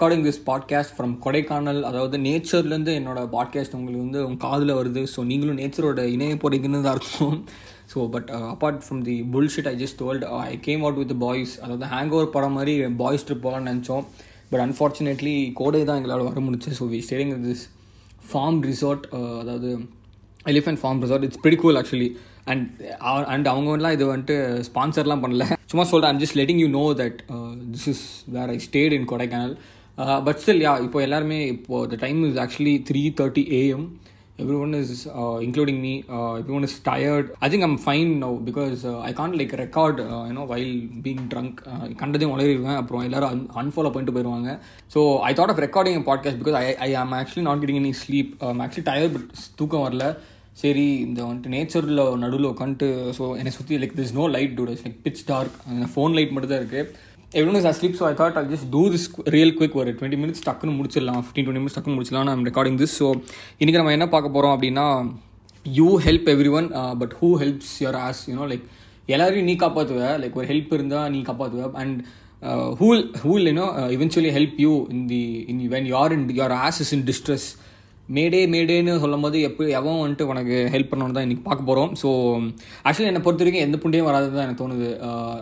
Recording this podcast from Kodaikanal அதாவது நேச்சர்லேருந்து என்னோட பாட்காஸ்ட் உங்களுக்கு வந்து உங்கள் காதில் வருது. ஸோ நீங்களும் நேச்சரோட இணைய போகிறீங்கன்னு தான் அர்த்தம். So but apart from the bullshit I just told I came out with boys அதாவது ஹேங் ஓவர் படம் மாதிரி பாய்ஸ் ட்ரிப் போகலான்னு நினச்சோம். பட் அன்ஃபார்ச்சுனேட்லி கோடை தான் எங்களால் வர முடிச்சு so we staying this farm resort அதாவது elephant farm resort it's pretty cool actually and and அவங்கலாம் இது வந்துட்டு ஸ்பான்சர்லாம் பண்ணல. சும்மா சொல்கிறேன் I'm just letting you know that this is where I stayed in Kodaikanal but still yeah இப்போ எல்லாருமே இப்போ the time is actually three thirty AM everyone is including me everyone is tired I think I'm fine no because I can't like record you know while being drunk கண்டதையும் உளறிடுவேன். அப்புறம் எல்லாரும் an unfollow பண்ணிட்டு போயிடுவாங்க so I thought of recording podcast because I I am actually not getting any sleep actually tired but தூக்கம் வரல. சரி இந்த வந்துட்டு நேச்சரில் நடுவில் உட்காந்துட்டு ஸோ என்னை சுற்றி like this no light too like pitch dark phone light மட்டும் தான் இருக்குது எவ்வளோ is sleep so I thought I just do this real quick ஒரு டுவெண்ட்டி மினிட்ஸ் டக்குன்னு முடிச்சிடலாம். ஃபிஃப்டின் டுவெண்ட்டி மினிட்ஸ் டக்குன்னு முடிச்சிடலாம். நான் ரெக்கார்டிங் திஸ் ஸோ இன்றைக்கி நம்ம என்ன பார்க்க போகிறோம் அப்படின்னா you help everyone but who helps your ass you know like எல்லாரையும் நீ காப்பாற்றுவ லைக் ஒரு ஹெல்ப் இருந்தால் நீ காப்பாற்றுவ and who'll who'll you know eventually help you in the in when you're in your ass is in distress mayday மேடேன்னு சொல்லும் போது எப்படி எவன் வந்துட்டு உனக்கு ஹெல்ப் பண்ணணும் தான் இன்றைக்கி பார்க்க போகிறோம் ஸோ ஆக்சுவலி என்னை பொறுத்த வரைக்கும் எந்த புண்டையும் வராது தான் எனக்கு தோணுது.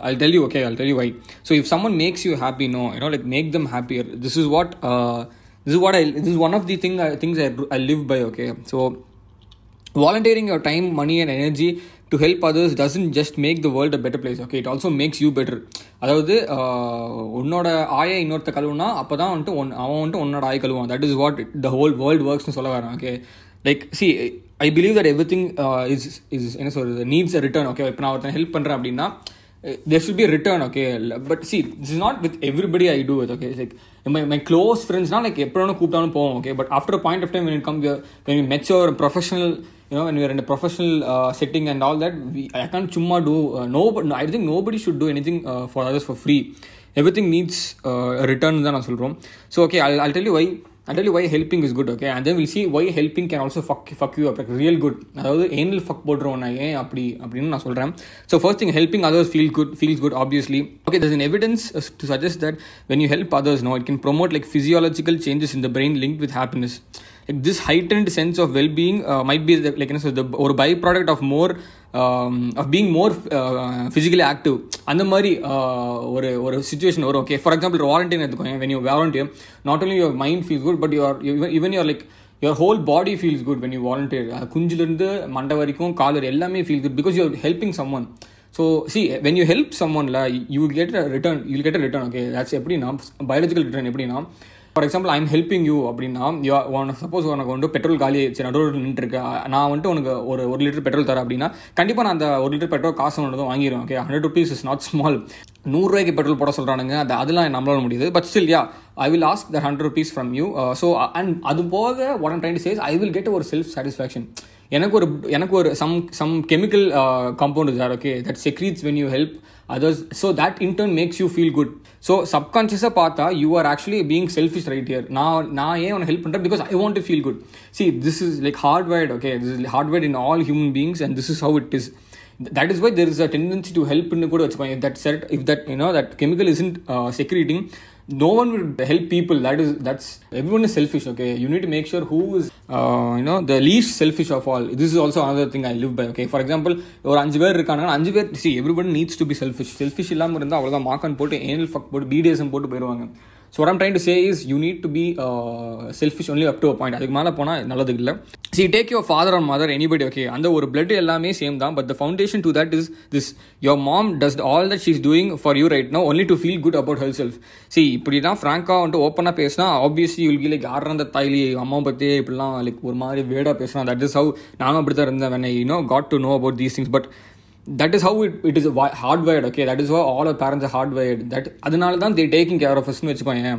I tell you okay I tell you why so if someone makes you happy no you know like make them happier this is what this is what I this is one of the thing things I I live by okay so volunteering your time money and energy to help others doesn't just make the world a better place okay it also makes you better அதாவது உன்னோட ஆயை இன்னொருத்த கழுவுனா அப்போ தான் வந்துட்டு one அவன் வந்துட்டு உன்னோட ஆய் கழுவான் that is what the whole world ஒர்க்ஸ்னு சொல்ல வரேன் okay like see I believe that everything is is என்ன சொல்கிறது நீட்ஸ் அ ரிட்டர்ன் ஓகே இப்போ நான் ஒருத்தன் ஹெல்ப் பண்ணுறேன் அப்படின்னா there should be return okay but see this is not with everybody I do with okay like my my close ஃப்ரெண்ட்ஸ்னால் like எப்போ வேணும் கூப்பிட்டாலும் போவோம் okay but after point of time when come when mature professional you know when we're in a professional uh, setting and all that we i can't chumma do uh, no but no, i think nobody should do anything uh, for others for free everything needs uh, a return தான் நான் சொல்கிறோம் so okay I'll, I'll tell you why I'll tell you why helping is good okay and then we'll see why helping can also fuck fuck you up like real good அதாவது anal fuck போடுறோம் நான் ஏன் அப்படி அப்படின்னு நான் சொல்கிறேன் so first thing helping others feel good feels good obviously okay there's an evidence to suggest that when you help others no it can promote like physiological changes in the brain linked with happiness like This heightened sense of well-being uh, might be the, like you know, so the or byproduct of more um, uh, அந்த மாதிரி uh, ஒரு ஒரு situation வரும். Okay for example volunteer எடுத்துக்கோங்க. When you volunteer not only your mind feels good but your even your like your whole body feels good when you volunteer குஞ்சிலிருந்து மண்டை வரைக்கும் காலர் எல்லாமே feel good because you're helping someone so see when you help some ஒன்ல you get return you get return okay that's எப்படின்னா biological return எப்படின்னா for example I'm helping you அப்படின்னா you உனக்கு suppose உனக்கு வந்து பெட்ரோல் காலி ஆயிடுச்சு நடுவில் நின்றுருக்கு நான் வந்துட்டு உனக்கு ஒரு ஒரு லிட்டர் பெட்ரோல் தரேன் அப்படின்னா கண்டிப்பாக நான் அந்த ஒரு லிட்டர் பெட்ரோல் காசு ஒன்று வாங்கிடுவேன் okay hundred rupees is not small நூறுரூவாய்க்கு பெட்ரோல் போட சொல்கிறானுங்க அது அதெல்லாம் நம்மளால முடியுது. But still yeah I will ask the hundred rupees from you so and அது போக one and train says I will get ஒரு செல்ஃப் சாட்டிஸ்ஃபேக்ஷன் எனக்கு ஒரு எனக்கு ஒரு some some chemical compound is okay that secretes when you help others so that in turn makes you feel good so சப்கான்ஷியஸாக பார்த்தா you are actually being selfish right yeah நான் நான் ஏன் உனக்கு ஹெல்ப் பண்ணுறேன் because I want to feel good see this is like hardwired okay this is hardwired in all human beings and this is how it is that is why there is a tendency to ஹெல்ப்னு கூட வச்சுக்கோங்க if that set if that you know that chemical secreting no one will help people that is that's everyone is selfish okay you need to make sure who is uh, you know the least selfish of all this is also another thing i live by okay for example ஒரு அஞ்சு பேர் இருக்காங்க அஞ்சு பேர் see everybody needs to be selfish selfish இல்லாமல் இருந்தால் அவ்வளோதான் மாக்கன் போட்டு ஏனல் ஃபக் போட்டு பிடிஎஸ்எம் போட்டு போயிடுவாங்க so what am trying to is you need to be be uh, only up only up to அதுக்கு மேலே போனால் நல்லது இல்லை. See take your father and mother anybody okay அந்த ஒரு பிளட் எல்லாமே சேம் தான். But the foundation to that is this your mom does all that she's doing for you right no only to feel good about herself see இப்படி தான் ஃப்ராங்காக வந்துட்டு ஓப்பனாக பேசினா ஆப்வியஸ்லி யூல் பி லைக் யார் அந்த தாய்லி அம்மா பற்றியே இப்படிலாம் லைக் ஒரு மாதிரி வேடாக பேசினா. தட் இஸ் ஹவு நானும் அப்படி தான் இருந்தேன். When I you know got to know about these things but that is how it it is hardwired okay that is all our parents hardwired that அதனால தான் தே டேக்கிங் கேர் ஆஃப் ஃபஸ்ட்னு வச்சுக்கோங்க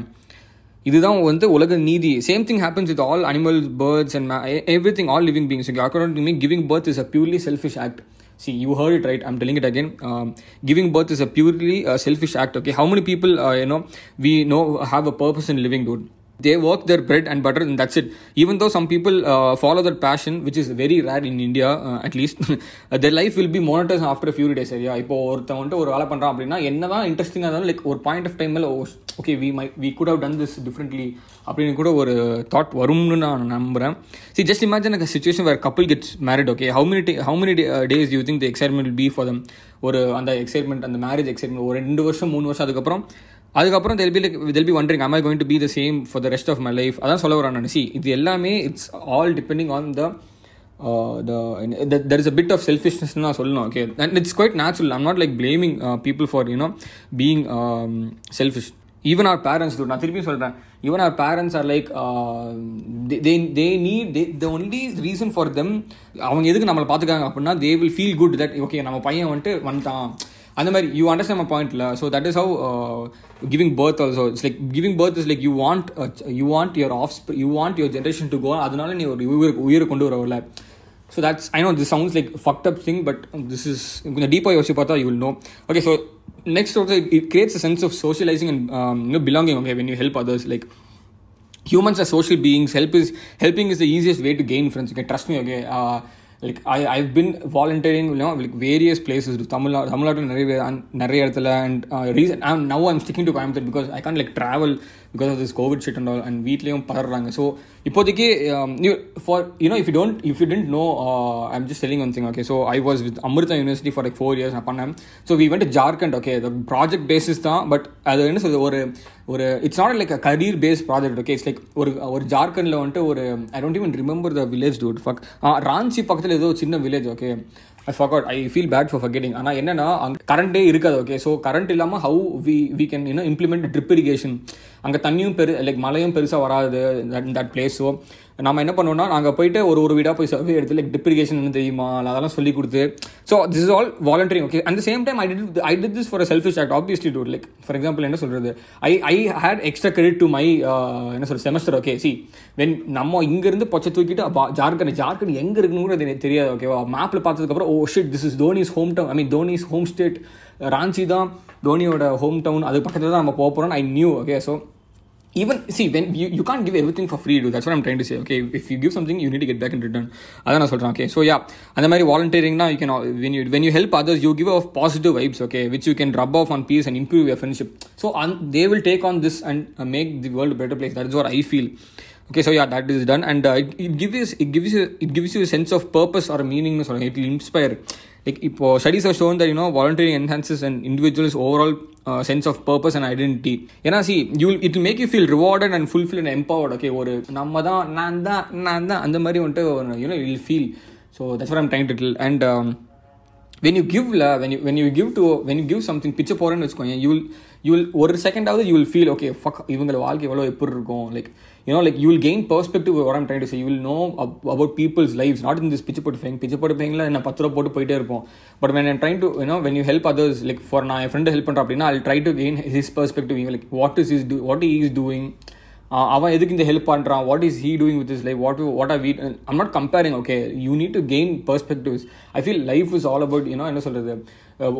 இதுதான் வந்து உலக நீதி same thing happens with all animal birds and everything all living beings according me giving birth is a purely selfish act see you heard it right i'm telling it again um, giving birth is a purely uh, selfish act okay how many people uh, you know we know have a purpose in living dude they work their bread and butter and that's it. Even though some people uh, follow that passion which is very rare in india uh, at least their life will be monotonous after a few days. சரியா? இப்போ ஒருத்தன் வந்துட்டு ஒரு வேலை பண்ணுறான் அப்படின்னா என்னதான் இன்ட்ரெஸ்டிங்காக இருந்தாலும் லைக் ஒரு பாயிண்ட் ஆஃப் டைமில் okay we my we could have done this differently அப்படின்னு கூட ஒரு தாட் வரும்னு நான் நம்புகிறேன் சி ஜஸ்ட் இமேஜின் எனக்கு சுச்சுவேஷன் வேறு couple gets married okay how many how many days you think the excitement be for them ஒரு அந்த எக்ஸைட்மெண்ட் அந்த மேரேஜ் எக்ஸைட்மெண்ட் ஒரு ரெண்டு வருஷம் மூணு வருஷம் அதுக்கப்புறம் அதுக்கப்புறம் they'll be like they'll be wondering I'm I going to be the same for the rest of my life அதான் சொல்ல வரேன் நான். சி இது எல்லாமே it's all depending on the there is a bit of selfishness நான் சொல்லணும் okay and it's quite natural I'm not like blaming people for you know being selfish even our parents நான் திருப்பி சொல்கிறேன் even our parents are like they they need they the only reason for them அவங்க எதுக்கு நம்மளை பார்த்துக்காங்க அப்படின்னா they will feel good that okay நம்ம பையன் வந்துட்டு வந்துட்டான். அந்த மாதிரி யூ அண்டர்ஸ்டாண்ட் மை பாயிண்ட்ல so that is how giving birth also it's like giving birth is like you want you want your of you want your generation to go அதனால நீ ஒரு உயிர் உயிரை கொண்டு வரவில்ல so that's I know this sounds like fucked up thing but this is கொஞ்சம் டீப்பாக யோசிச்சு பார்த்தா you will know okay so next also it creates a sense of socialising and you belonging okay when you help others like humans are social beings. Help is helping is the easiest way to gain friends okay trust me okay like I I, been volunteering volunteering you know Tamil Nadu தமிழ்நாட்டில் நிறைய நிறைய இடத்துல and reason I'm now I'm sticking to Coimbatore because I can't like travel because of this COVID shit and all and வீட்லேயும் பதறாங்க so இப்போதைக்கு you for you know if you don't if you don't know I'm just telling one thing okay so I was with Amrita University for like four years நான் பண்ணேன். So we went Jharkhand okay project basis தான் but அது என்ன சொல்றது? ஒரு ஒரு it's not like career based project okay it's like ஒரு ஒரு ஜார்க்கண்டில் வந்துட்டு ஒரு I don't even remember the village dude fuck Ranchi பக்கத்தில் ஏதோ சின்ன village okay I fucked I feel bad for forgetting ஆனால் என்னன்னா அங்கே கரண்ட்டே இருக்காது ஓகே ஸோ கரண்ட் இல்லாமல் ஹவு வி வி கேன் இன்னும் இம்ப்ளிமெண்ட் ட்ரிப் இரிகேஷன் அங்கே தண்ணியும் பெரு லைக் மழையும் பெருசாக வராது தட் தட் பிளேஸ் ஸோ நம்ம என்ன பண்ணுவோம்னா நாங்கள் போயிட்டு ஒரு ஒரு வீடாக போய் சர்வே எடுத்து லைக் டிப்ரிகேஷன் என்ன தெரியுமா அதெல்லாம் சொல்லி கொடுத்து so this is all volunteering okay at same time I did I did this for selfish act obviously too like for example என்ன சொல்கிறது I I had extra credit to my என்ன சொல்ற செமஸ்டர் ஓகே சி வென் நம்ம இங்கேருந்து பொச்சை தூக்கிட்டு ஜார்க்கண்ட் ஜார்க்கண்ட் எங்கே இருக்குன்னு கூட எனக்கு தெரியாது ஓகேவா மேப்பில் பார்த்ததுக்கப்புறம் ஓ shit this is Dhoni's home town I mean Dhoni's home state Ranchi தான் தோனியோட ஹோம் டவுன் அது பக்கத்தில் தான் நம்ம போக போகிறோம் I knew okay so even see when you, you can't give everything for free dude that's what i'm trying to say okay if you give something you need to get back in return அதான் நான் சொல்கிறேன் okay so yeah அந்த மாதிரி வாலண்டியரிங்னா you can when you when you help others you give off positive vibes okay which you can rub off on peace and improve your friendship so on they will take on this and make the world better place that is what I feel okay so yeah that is done and uh, it, it gives it gives you it gives you a sense of purpose or a meaning it will inspire like இப்போ studies have shown that you know volunteering enhances an individual's overall sense of purpose and identity ஏன்னா see you it make you feel rewarded and fulfil and empowered okay ஒரு நம்ம தான் நான் தான் நான் தான் அந்த மாதிரி வந்துட்டு ஒரு you know will feel so that's I'm time title and when you கிவ்ல when you when you give to when you give something பிச்சை போகிறேன்னு வச்சுக்கோங்க யூ யூல் ஒரு செகண்டாவது you will feel okay fuck இவங்கள வாழ்க்கை எவ்வளோ எப்படி இருக்கும் like you know like you will gain perspective what I'm trying to say. You will know about people's lives not in this பிச்சை போட்டு ஃபேங் பிச்சை போட்டு ஃபேங்கில் என்ன பத்து ரூபா போட்டு போயிட்டே இருப்போம். But when I'm trying to you know when you help others like for நான் என் ஃப்ரெண்டு ஹெல்ப் பண்ணுறேன் அப்படின்னா I try to gain his perspective. Like what is is do what is doing அவன் எதுக்கு இந்த ஹெல்ப் பண்ணுறான் what is he doing with is life what what are we I'm not comparing okay you need to gain perspectives I feel life is all about you know என்ன சொல்கிறது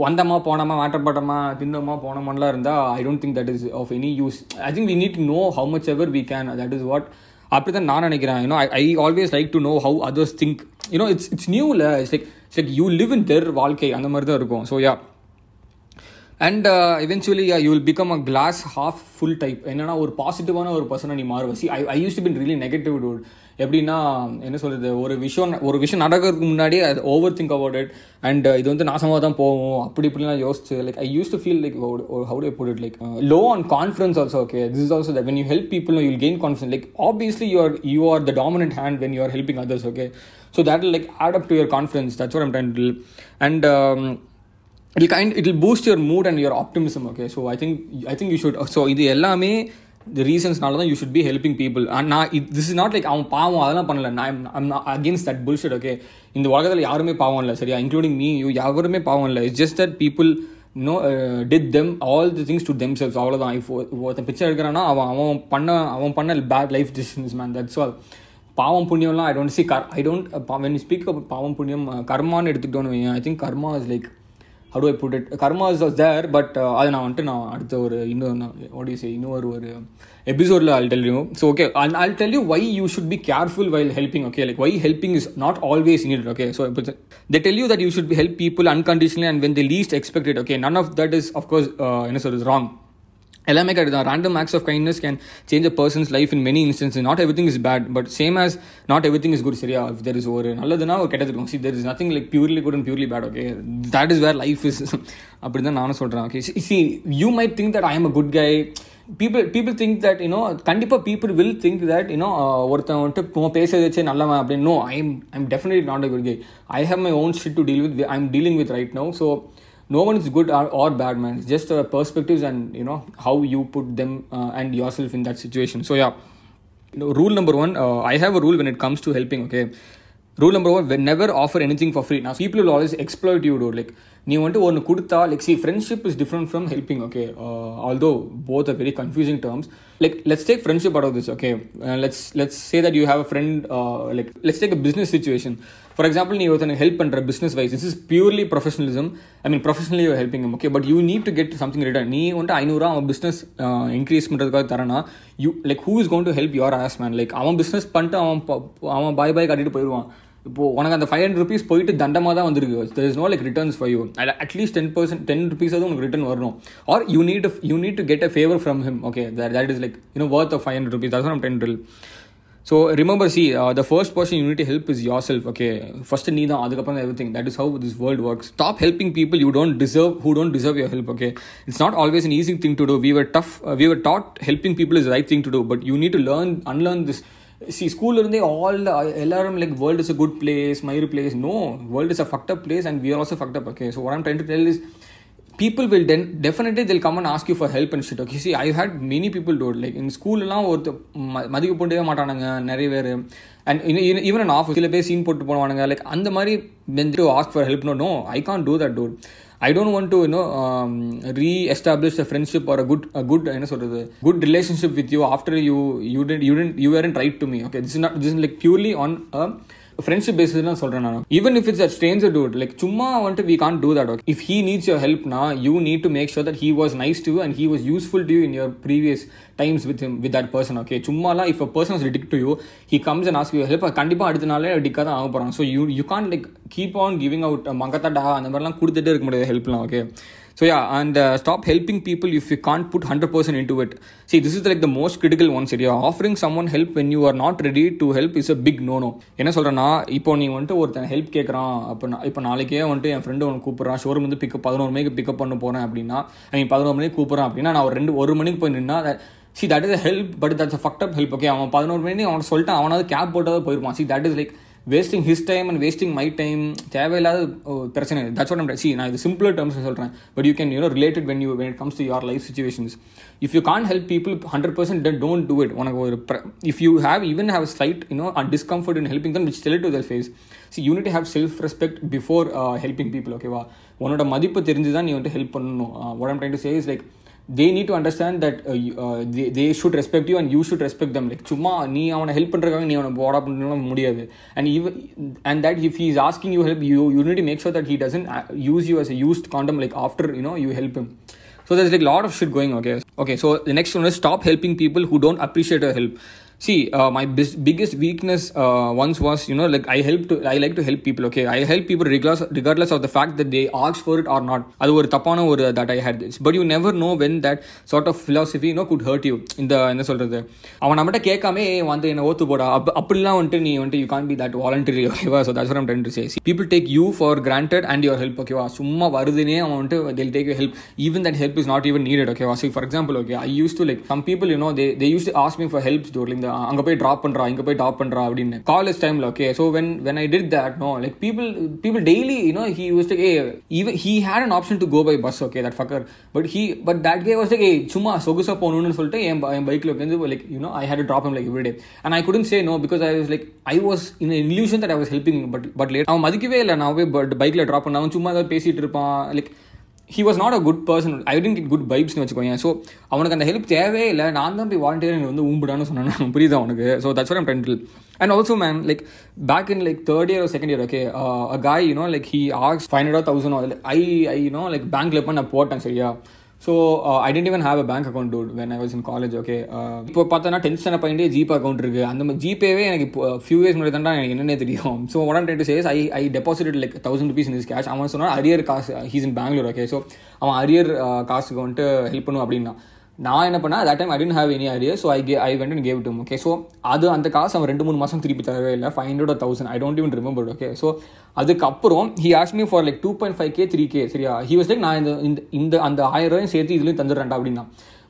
வந்தோமா போனோமா மாற்றப்பட்டமா தின்னோமா போனோமான்லாம் இருந்தால் I don't think that is of any use I think we need to know how much ever we can that is what அப்படி தான் நான் நினைக்கிறேன். You know I always like to know how others think you know it's it's நியூவில் it's like it's like you live in their வாழ்க்கை. அந்த மாதிரி தான் இருக்கும் so yeah and eventually you will become a glass half full type என்னன்னா ஒரு பாசிட்டிவான ஒரு பர்சனை நீ மாறுவ. See I I used to been really negative dude எப்படின்னா என்ன சொல்கிறது ஒரு விஷயம் ஒரு விஷயம் நடக்கிறதுக்கு முன்னாடியே அது over think about it and இது வந்து நாசமாக தான் போகும். அப்படி இப்படிலாம் யோசிச்சு like I used to feel like how to put it like low on confidence also okay this is also when you help people you gain confidence like obviously you are you are the dominant hand when you are helping others okay so that like add up to your confidence that's what I'm and it kind it it boost your mood and your optimism okay so I think I think you should so இது எல்லாமே the ரீசன்ஸ்னால தான் you should be helping people நான் this is not like அவன் பாவம் அதெல்லாம் பண்ணல. நான் அகேன்ஸ்ட் தட் புல்ஷட் ஓகே இந்த உலகத்தில் யாருமே பாவம் இல்லை சரியா? இன்க்ளூடிங் மீ யூ யாருமே பாவம் இல்லை. It's just that people know did them all the things to themselves அவ்வளோதான் இப்போ ஒருத்தன் பிக்சர் எடுக்கிறான்னா அவன் அவன் பண்ண அவன் பண்ண bad life decisions man that's all பாவம் புண்ணியம்லாம் ஐ டோன்ட் சி கர் ஐ டோன்ட் வென் ஸ்பீக் பாவம் புண்ணியம் uh, கர்மான்னு எடுத்துக்கிட்டோன்னு I think karma is like how do I put it karma is there but uh, அதை நான் வந்துட்டு நான் அடுத்த ஒரு இன்னும் வாட் யூ சே இன்னொரு ஒரு எபிசோடில் I'll tell you so okay and I'll tell you why you should be careful while helping okay like why helping is not always needed okay so but they tell you that you should help people unconditionally and when they least expect it okay none of that is of course uh, என்ன சொல்றது wrong எல்லாமே correct தான் random acts of kindness can change a person's life in many instances not everything is bad but same as not everything is good சரியா if there is ஒரு நல்லதுனா ஒரு கெட்டது இருக்கும். See there is nothing like purely good and purely bad okay that is where life is அப்படி தான் நானும் சொல்கிறேன் okay see you might think that I am a good guy people people think that you know கண்டிப்பாக people will think that you know ஒருத்தன் வந்துட்டு பேசுறது வச்சே நல்லவன் அப்படின்னு. No I am I am definitely not a good guy I have my own shit to deal with I am dealing with right no so no one is good or, or bad man it's just uh, perspectives and you know how you put them uh, and yourself in that situation so yeah you know, rule number one uh, i have a rule when it comes to helping okay rule number one never offer anything for free now people will always exploit you dude like நீ வந்துட்டு ஒன்று கொடுத்தா like see friendship is different from helping okay although both a very confusing terms like let's take friendship out of this okay let's let's say that you have a friend like let's take a business situation for example நீ ஒருத்தனுக்கு help பண்ணுற business wise this is purely professionalism I mean professionally you helping okay but you need to get something return நீ வந்துட்டு ஐநூறுரூவா அவன் business increase பண்ணுறதுக்காக Tarana you like who is gone to help your ass man like அவன் business பண்ணிட்டு அவன் அவன் bye பாய் கட்டிட்டு போயிடுவான். இப்போது உனக்கு அந்த ஃபைவ் ஹண்ட்ரட் ருபீஸ் போயிட்டு தண்டமாக தான் வந்திருக்கு. There is no like returns five you at least ten percent ten rupees உனக்கு ரிட்டர்ன் வரணும். Or you need you need to get a favour from him okay that is like you know worth of five hundred rupees that's from ten real so remember see the first person you need help is yourself okay first நீ தான் அதுக்கப்புறம் everything that is how this world work stop helping people you don't deserve who don't deserve your help okay it's not always an easy thing to do we were tough we were taught helping people is right thing to do but you need to learn unlearn this see ஸ்கூல்லேருந்தே all எல்லாரும் like world is a good place Mayur place no world is a fucked up place and we are also fucked up okay so one I'm trying to tell is people will then definitely they'll come and ask you for help and shit. Okay see i've had many people do it. Like in school எல்லாம் ஒரு மதிக்க போட்டே மாட்டானுங்க நிறைய பேர். And even and off சில பேர் scene போட்டு போனவானுங்க லைக் அந்த மாதிரி வந்து ask for help no no I can't do that dude I don't want to you know reestablish a friendship or a good good என்ன சொல்கிறது good relationship with you after you you didn't you didn't you were right to me okay this not this like purely on friendship basis தான் சொல்கிறேன் நான். Even if it's a stranger dude like சும்மா வந்துட்டு we can't do that if he needs your ஹெல்ப்னா you need to make sure that he was nice to and he was useful to in your previous times with with that person okay சும்மாலாம் if a person dick to you he comes and ask you help கண்டிப்பாக அடுத்த நாளே டிக்காக தான் ஆக போகிறாங்க so you you can't like keep on giving out மங்கத்தடா அந்த மாதிரிலாம் கொடுத்துட்டே இருக்க முடியாது ஹெல்ப்லாம் okay So yeah, and uh, stop helping people if you can't put 100% into it. See, this is like the most critical one. Offering You're offering someone help when you are not ready to help is a big no-no. என்ன சொல்கிறேன்னா இப்போ நீ வந்துட்டு ஒருத்தன் help கேட்குறான் அப்போ நான் இப்போ நாளைக்கே வந்துட்டு என் ஃப்ரெண்டு ஒன்று கூப்பிட்றான் ஷோரூம் வந்து பிக்கப் பதினோரு மணிக்கு பிக்கப் பண்ண போகிறேன் அப்படின்னா ஐ மீன் பதினோரு மணிக்கு கூப்பிட்றான் அப்படின்னா நான் ஒரு ரெண்டு ஒரு மணிக்கு போய் நின்னா see that is help but that's fucked up help okay அவன் பதினோரு மணி அவனை சொல்லிட்டு அவனாவது கேப் போட்டாவது போயிருப்பான் see that is like wasting his time and wasting my time தேவையில்லாத பிரச்சனை. தட்ஸ் வாட் சி நான் இது சிம்பிளர் டேர்ம்ஸ் சொல்கிறேன் but you can you know related when you when it comes to your life situations if you can't help people hundred percent then don't do it உனக்கு ஒரு if you have even have slight you know a discomfort in helping them which tell to their face see you need have self respect before helping people ஓகேவா உன்னோட மதிப்பு தெரிஞ்சு தான் நீ வந்துட்டு help பண்ணணும். What I'm to say is like they need to understand that they should respect you and you should respect them like சும்மா நீ அவனை ஹெல்ப் பண்ணுறதுக்காக நீ அவனை போடா பண்ணணும் முடியாது. And even and that if he is asking you help you you need make sure that he doesn't use you as a used condom like after you know you help him. So there's like a lot of shit going okay. Okay so the next one is stop helping people who don't appreciate your help see uh, my bis- biggest weakness uh, once was you know like i help to i like to help people okay i help people regardless regardless of the fact that they ask for it or not அது ஒரு தப்பான ஒரு that i had this but you never know when that sort of philosophy you know could hurt you இந்த என்ன சொல்றது அவன் நம்மகிட்ட கேட்காம வந்து என்ன ஓத்து போடா அப் அப்படிலாம் வந்துட்டு நீ வந்துட்டு you can't be that voluntary ஓகேவா so that's trying to say people take you for granted and your help ஓகேவா சும்மா வருதுனே அவன் வந்துட்டு they'll take your help even that help is not even needed okay so for example okay i used to like some people you know they they used to ask me for help dude இந்த அங்கே போய் drop பண்ணுறா இங்கே போய் drop பண்ணுறா அப்படின்னு. College டைமில் okay so when when I did that no like people people daily you know he used a even he had an option to go by bus okay that fucker but he but that K was take a சும்மா சொகுசாக போகணும்னு சொல்லிட்டு என் என் பைக்கில் வந்து like you know I had drop like every day and I couldn't say no because I was like I was in illusion that I was helping but but late அவன் மதிக்கவே இல்லை நான் போய் பட் பைக்கில் ட்ராப் பண்ண அவன் சும்மா ஏதாவது பேசிகிட்டு இருப்பான் like he was not a good person I didn't get good வைப்ஸ்னு வச்சுக்கோங்க ஸோ அவனுக்கு அந்த ஹெல்ப் தேவையே இல்லை. நான் தான் போய் வாலண்டியர் வந்து ஊம்பிடான்னு சொன்னேன் புரியுது அவனுக்கு so that's for dental and also ma'am like back in like third year second year okay uh guy you know like he asks five hundred thousand I I you know like பேங்க்ல போய் நான் போட்டேன் சரியா? So I didn't even have a bank account dude when I was in college okay இப்போ பார்த்தோன்னா tenth standard பையன்டே GPay account இருக்குது அந்த மாதிரி ஜிபேவே எனக்கு இப்போ ஃபியூ இயர்ஸ் முன்னாடி தான் எனக்கு என்னென்ன தெரியும். So one two chase I I deposit like thousand rupees in is cash அவன் சொன்னால் அரியர் காசு he's in Bengaluru okay so அவன் அரியர் uh, காசுக்கு வந்துட்டு ஹெல்ப் பண்ணும் அப்படின்னா. நான் என்ன பண்ணேன் that time I didn't have any idea so I K I went and gave to okay so அது அந்த காசு அவன் ரெண்டு மூணு மாதம் திருப்பி தரவே இல்லை. Five hundred thousand I don't even remember okay so அதுக்கப்புறம் he as me for like two point five K three K சரியா? ஹி வாஸ் லைக் நான் இந்த இந்த இந்த அந்த ஆயிரம் ரூபாயும் சேர்த்து இதுலேயும் தந்துடுறேன்டா அப்படின்னா.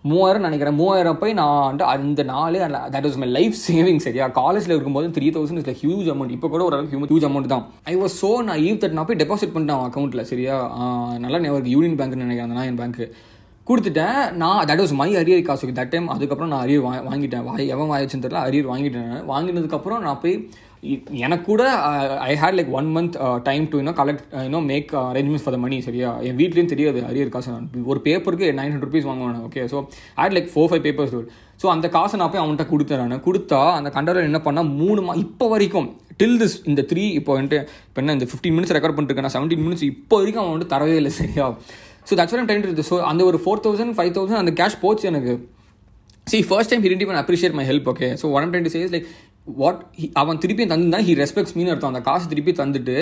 மூவாயிரம் நினைக்கிறேன். மூவாயிரம் போய் நான் வந்து அந்த நாலு that was my life saving சரியா? காலேஜில் இருக்கும்போது three thousand is huge amount இப்போ கூட ஒரு ஹியூஜ் அமௌண்ட் தான். ஐ வாஸ் ஸோ நான் ஈவ் தட் நான் போய் டெபாசிட் பண்ணிட்டேன் அக்கௌண்ட்டில் சரியா? நல்லா எனக்கு யூனியன் பேங்க்னு நினைக்கிறேன் அந்த நான் பேங்க்கு கொடுத்துட்டேன். நான் தட் வாஸ் மை அரியர் காசு தட் டைம் அதுக்கப்புறம் நான் அரியர் வா வாங்கிட்டேன். வாய் எவன் வாயிச்சுன்னு தெரியல அரியர் வாங்கிட்டேன் வாங்கினதுக்கப்புறம் நான் போய் எனக்கு கூட I had like one month time to இன்னும் கலெக்ட் இன்னும் make arrangements for the money சரியா? என் வீட்லேயும் தெரியாது அரியர் காசு. நான் ஒரு பேப்பருக்கு நைன் ஹண்ட்ரட் ருபீஸ் வாங்குவேன் okay so had like four five papers so அந்த காசை நான் போய் அவன்கிட்ட கொடுத்துறேன் நான். கொடுத்தா அந்த கண்டவர் என்ன பண்ணால் மூணு மா இப்போ வரைக்கும் டில் திஸ் இந்த த்ரீ இப்போ வந்துட்டு இப்போ என்ன இந்த ஃபிஃப்டீன் மினிட்ஸ் ரெக்கார்ட் பண்ணிருக்கேன் நான் செவன்டீன் மினிட்ஸ் இப்போ வரைக்கும் அவன் வந்துட்டு தரவே இல்லை சரியா? So that's one time so அந்த ஒரு ஃபோர் தௌசண்ட் ஃபைவ் தௌசண்ட் அந்த கேஷ் போச்சு எனக்கு. See first time he didn't appreciate my help okay so one twenty chase like what அவன் திருப்பி தந்துருந்தா ஹி ரெஸ்பெக்ட்ஸ் மீன் அர்த்தம். அந்த காசு திருப்பி தந்துட்டு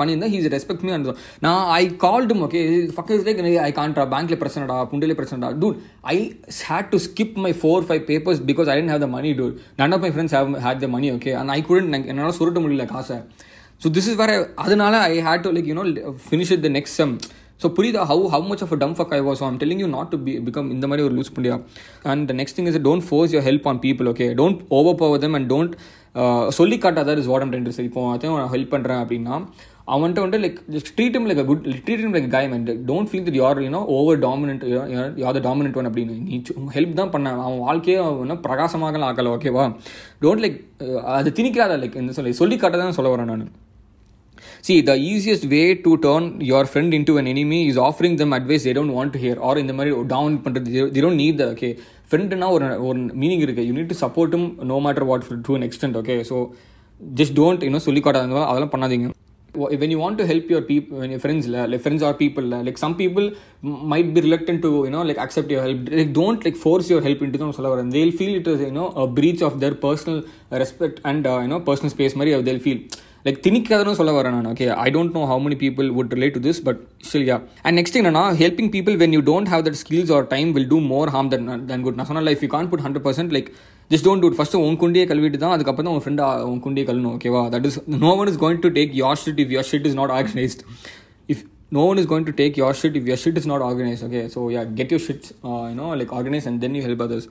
பண்ணியிருந்தா ஹீஸ் ரெஸ்பெக்ட் மீன் அர்த்தம். நான் I called them okay fuckers like I contra பேங்க்ல பிரச்சனைடா புண்டில பிரச்சனைடா dude I had to skip my four five papers because I didn't have the money dude none of my friends have had the money okay and I couldn't என்னால் சுருட்ட முடியல காசை. So this is வேற அதனால I had to like you know finish the next sem so புரியுதா? How how much of dumb fuck I was I'm telling you not to be become இந்த மாதிரி ஒரு லூஸ் பண்ணியா and next thing is don't force your help on people okay don't over power them and don't சொல்லி காட்டாதான் is what am டென்ட்ரஸ் இப்போ அதையும் நான் ஹெல்ப் பண்ணுறேன் அப்படின்னா அவன்கிட்ட வந்து like just treat him like good treat him like guy மென்ட் don't feel that you're you know over dominant you're the dominant one அப்படின்னு. நீ ஹெல்ப் தான் பண்ண அவன் வாழ்க்கையே அவன் பிரகாசமாக ஆக்கலை ஓகேவா டோன்ட் லைக் அது திணிக்காத லைக் என்ன சொல்லி சொல்லி காட்ட தான் சொல்ல வரேன் நான். See, the easiest way to turn your friend into an enemy is offering them advice they don't want to hear or இந்த மாதிரி டவுன் பண்ணுறது they don't need that okay ஃப்ரெண்டுனா ஒரு ஒரு மீனிங் இருக்குது யூ நீட் டு சப்போர்ட்டும் no matter what to an extent okay so just don't இன்னும் சொல்லி காட்டாங்க அதெல்லாம் பண்ணாதீங்க when you want to help your people when your friends like friends or people like some people might be reluctant to you know like accept your help like don't like force your help into them and they'll feel it as you know a breach of their personal respect and uh, you know personal space மாதிரி they'll feel like திணிக்காதனும் சொல்ல வரேன் நான். Okay I don't know how many people would relate to this but still yeah and next என்னன்னா helping people when you don't have that skills or time will do more harm than than good நான் சொன்ன life you can put hundred percent like just don't dude first உன் குண்டியே கழுவிட்டு தான் அதுக்கப்புறம் தான் உன் ஃப்ரெண்ட் உன் குண்டியே கழுணும் ஓகேவா that is no one is going to take your shit if your shit is not organised if no one is going to take your shit if your shit is not organized okay? So yeah get your shit uh, you know like organized and then you help others.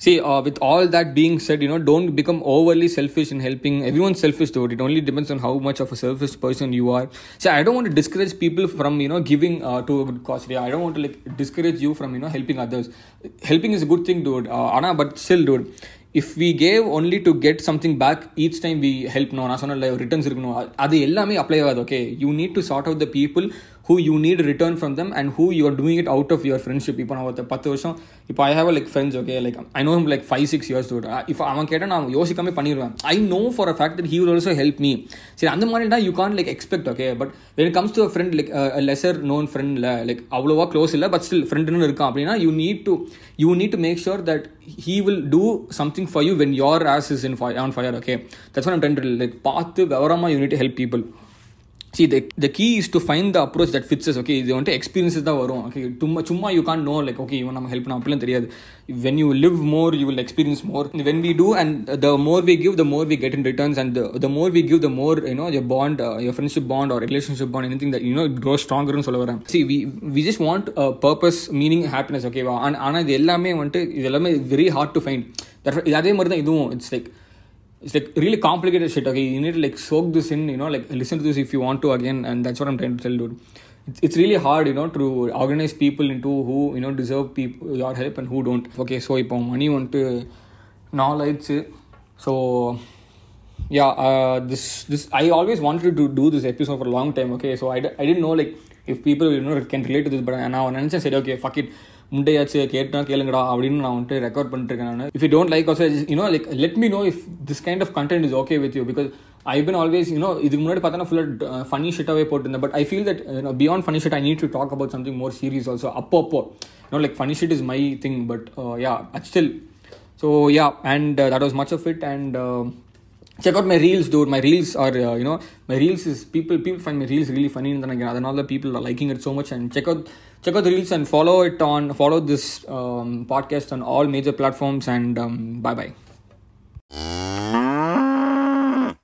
see uh, with all that being said you know don't become overly selfish in helping everyone's selfish though it only depends on how much of a selfish person you are see i don't want to discourage people from you know giving uh, to a good cause yeah i don't want to like discourage you from you know helping others helping is a good thing dude uh, Anna, but still dude if we gave only to get something back each time we help no நான் சொன்ன returns இருக்கணும் அது எல்லாமே apply ஆகாது okay you need to sort out the people who you need return from them and who you are doing it out of your friendship இப்போ நான் ஒரு பத்து வருஷம் இப்போ I have like friends okay like I know like five six years dude இப்போ அவன் கேட்டால் நான் யோசிக்காம பண்ணிடுவேன். I know for a fact that he will also help me சரி அந்த மாதிரினா you can like expect okay but when comes to a friend like lesser known ஃப்ரெண்டில் like அவ்வளோவா க்ளோஸ் இல்லை பட் ஸ்டில் ஃப்ரெண்டுன்னு இருக்கான் அப்படின்னா you need to you need to make sure that he will do something for you when your ass is in on fire okay that's one trend like பார்த்து விவரமாக you need help people see the the key is to find the approach that fits okay இது வந்துட்டு experiences தான் வரும். Okay சும்மா சும்மா you can know like okay இவன் நம்ம ஹெல்ப் பண்ண அப்படிலாம் தெரியாது. When you live more you will experience more when we do and the more we give the more we get in returns and the more we give the more you know your bond your friendship bond or relationship bond any thing that you know grow ஸ்ட்ராங்கர்னு சொல்ல வரேன். See we we just want purpose meaning happiness ஓகேவா ஆனால் இது எல்லாமே வந்துட்டு இது எல்லாமே very hard to find அதே மாதிரி தான் இதுவும். It's like it's like really complicated shit okay you need to like soak this in you know like listen to this if you want to again and that's what i'm trying to tell dude it's, it's really hard you know to organize people into who you know deserve people your help and who don't okay so இப்போ மணி வந்துட்டு நாலு ஆயிடுச்சு so yeah uh, this this i always wanted to do this episode for a long time okay so i, I didn't know like if people இன்னும் can relate இது this but நான் நினச்சேன் சரி okay fuck it முண்டையாச்சு கேட்டா கேளுங்கடா அப்படின்னு நான் வந்துட்டு record பண்ணிட்டு இருக்கேன் நான். If you don't like also you know like let me know if this kind of content is okay with you because I been always you know இதுக்கு முன்னாடி பார்த்தா ஃபுல்லாக ஃபனி ஷிட்டாகவே போட்டிருந்தேன் but I feel that beyond funny shit I need to talk about something more serious also அப்போ அப்போ you know like funny shit is my thing but yeah at still so yeah and that was much of it and check out my reels dude. My reels are uh, you know my reels is people people find my reels really funny and then again other people are liking it so much and check out check out the reels and follow it on follow this um, podcast on all major platforms and um, bye bye